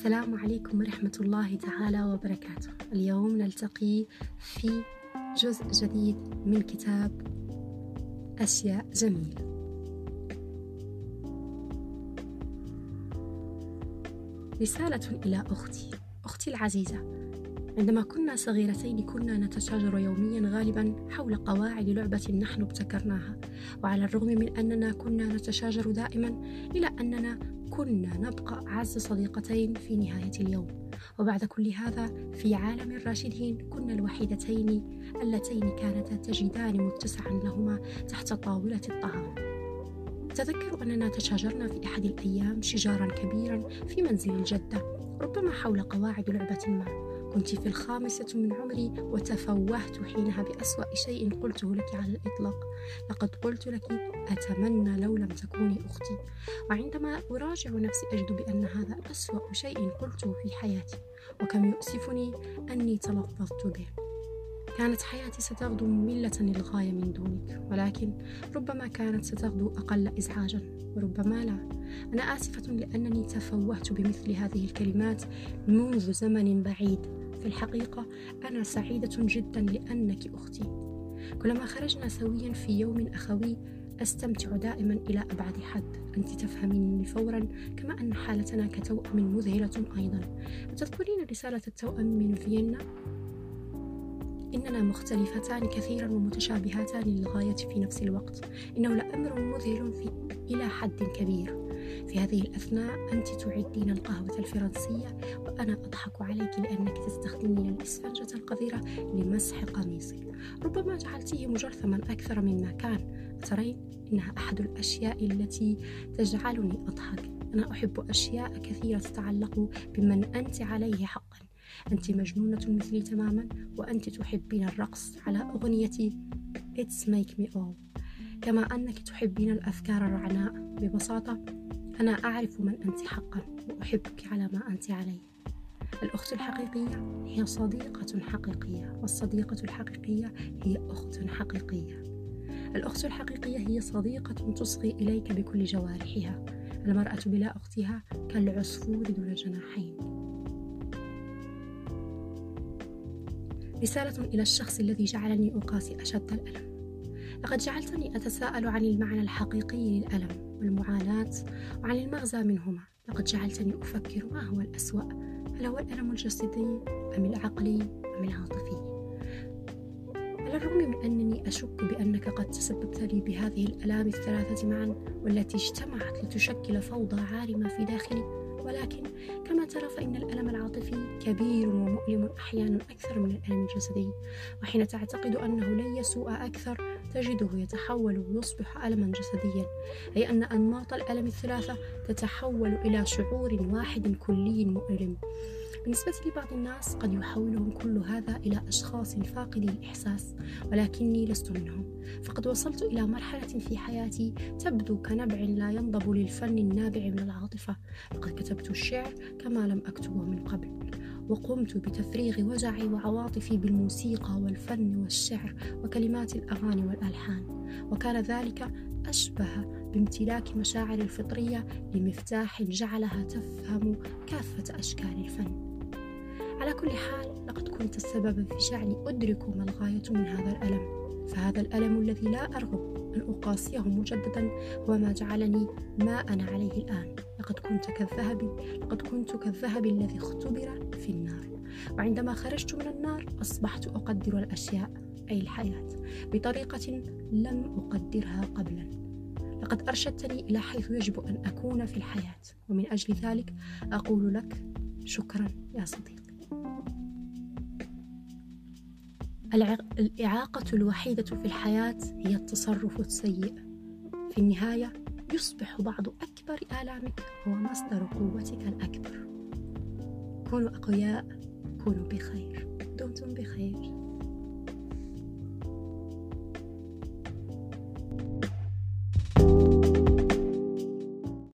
السلام عليكم ورحمة الله تعالى وبركاته. اليوم نلتقي في جزء جديد من كتاب أشياء جميلة. رسالة إلى أختي. أختي العزيزة عندما كنا صغيرتين كنا نتشاجر يوميا غالبا حول قواعد لعبة نحن ابتكرناها وعلى الرغم من أننا كنا نتشاجر دائما إلا أننا كنا نبقى أعز صديقتين في نهاية اليوم. وبعد كل هذا في عالم الراشدين كنا الوحيدتين اللتين كانتا تجدان متسعا لهما تحت طاولة الطعام. أتذكر أننا تشاجرنا في أحد الأيام شجارا كبيرا في منزل الجدة ربما حول قواعد لعبة ما. كنت في الخامسة من عمري وتفوهت حينها بأسوأ شيء قلته لك على الإطلاق. لقد قلت لك أتمنى لو لم تكوني أختي. وعندما أراجع نفسي أجد بأن هذا أسوأ شيء قلته في حياتي. وكم يؤسفني أني تلفظت به. كانت حياتي ستغدو مملة للغاية من دونك. ولكن ربما كانت ستغدو أقل إزعاجا. وربما لا. أنا آسفة لأنني تفوهت بمثل هذه الكلمات منذ زمن بعيد. في الحقيقة أنا سعيدة جدا لأنك أختي. كلما خرجنا سويا في يوم أخوي أستمتع دائما إلى أبعد حد. أنت تفهميني فورا كما أن حالتنا كتوأم مذهلة أيضا. تذكرين رسالة التوأم من فيينا؟ إننا مختلفتان كثيرا ومتشابهاتان للغاية في نفس الوقت. إنه لأمر مذهل في إلى حد كبير. في هذه الأثناء أنت تعدين القهوة الفرنسية وأنا أضحك عليك لأنك تستخدمين الإسفنجة القذرة لمسح قميصك. ربما جعلتيه مجرثما أكثر مما كان. ترين إنها أحد الأشياء التي تجعلني أضحك. أنا أحب أشياء كثيرة تتعلق بمن أنت عليه حقا. أنت مجنونة مثلي تماما وأنت تحبين الرقص على أغنية It's Make Me All. كما أنك تحبين الأفكار الرعناء. ببساطة أنا أعرف من أنت حقا وأحبك على ما أنت عليه. الأخت الحقيقية هي صديقة حقيقية والصديقة الحقيقية هي أخت حقيقية. الأخت الحقيقية هي صديقة تصغي إليك بكل جوارحها. المرأة بلا أختها كالعصفور دون جناحين. رسالة إلى الشخص الذي جعلني أقاسي أشد الألم. لقد جعلتني أتساءل عن المعنى الحقيقي للألم والمعاناة وعن المغزى منهما. لقد جعلتني أفكر ما هو الأسوأ هل هو الألم الجسدي أم العقلي أم العاطفي؟ على الرغم من أنني أشك بأنك قد تسببت لي بهذه الآلام الثلاثة معا والتي اجتمعت لتشكل فوضى عارمة في داخلي ولكن كما ترى فإن الألم العاطفي كبير ومؤلم أحيانا أكثر من الألم الجسدي وحين تعتقد أنه لن يسوء أكثر تجده يتحول ويصبح ألما جسديا أي أن أنماط الألم الثلاثة تتحول إلى شعور واحد كلي مؤلم. بالنسبة لبعض الناس قد يحولهم كل هذا إلى أشخاص فاقدي الإحساس ولكني لست منهم. فقد وصلت إلى مرحلة في حياتي تبدو كنبع لا ينضب للفن النابع من العاطفة. لقد كتبت الشعر كما لم أكتبه من قبل. وقمت بتفريغ وجعي وعواطفي بالموسيقى والفن والشعر وكلمات الأغاني والألحان. وكان ذلك أشبه بامتلاك مشاعر الفطرية لمفتاح جعلها تفهم كافة أشكال الفن. على كل حال لقد كنت السبب في جعلي أدرك ما الغاية من هذا الألم. فهذا الألم الذي لا أرغب أن أقاسيه مجددا هو ما جعلني ما أنا عليه الآن. لقد كنت كالذهب لقد كنت كالذهب الذي اختبر في النار. وعندما خرجت من النار أصبحت أقدر الأشياء أي الحياة بطريقة لم أقدرها قبلا. لقد أرشدتني إلى حيث يجب أن أكون في الحياة. ومن أجل ذلك أقول لك شكرا يا صديقي. الإعاقة الوحيدة في الحياة هي التصرف السيء. في النهاية يصبح بعض أكبر آلامك هو مصدر قوتك الأكبر. كونوا أقوياء كونوا بخير. دمتم بخير.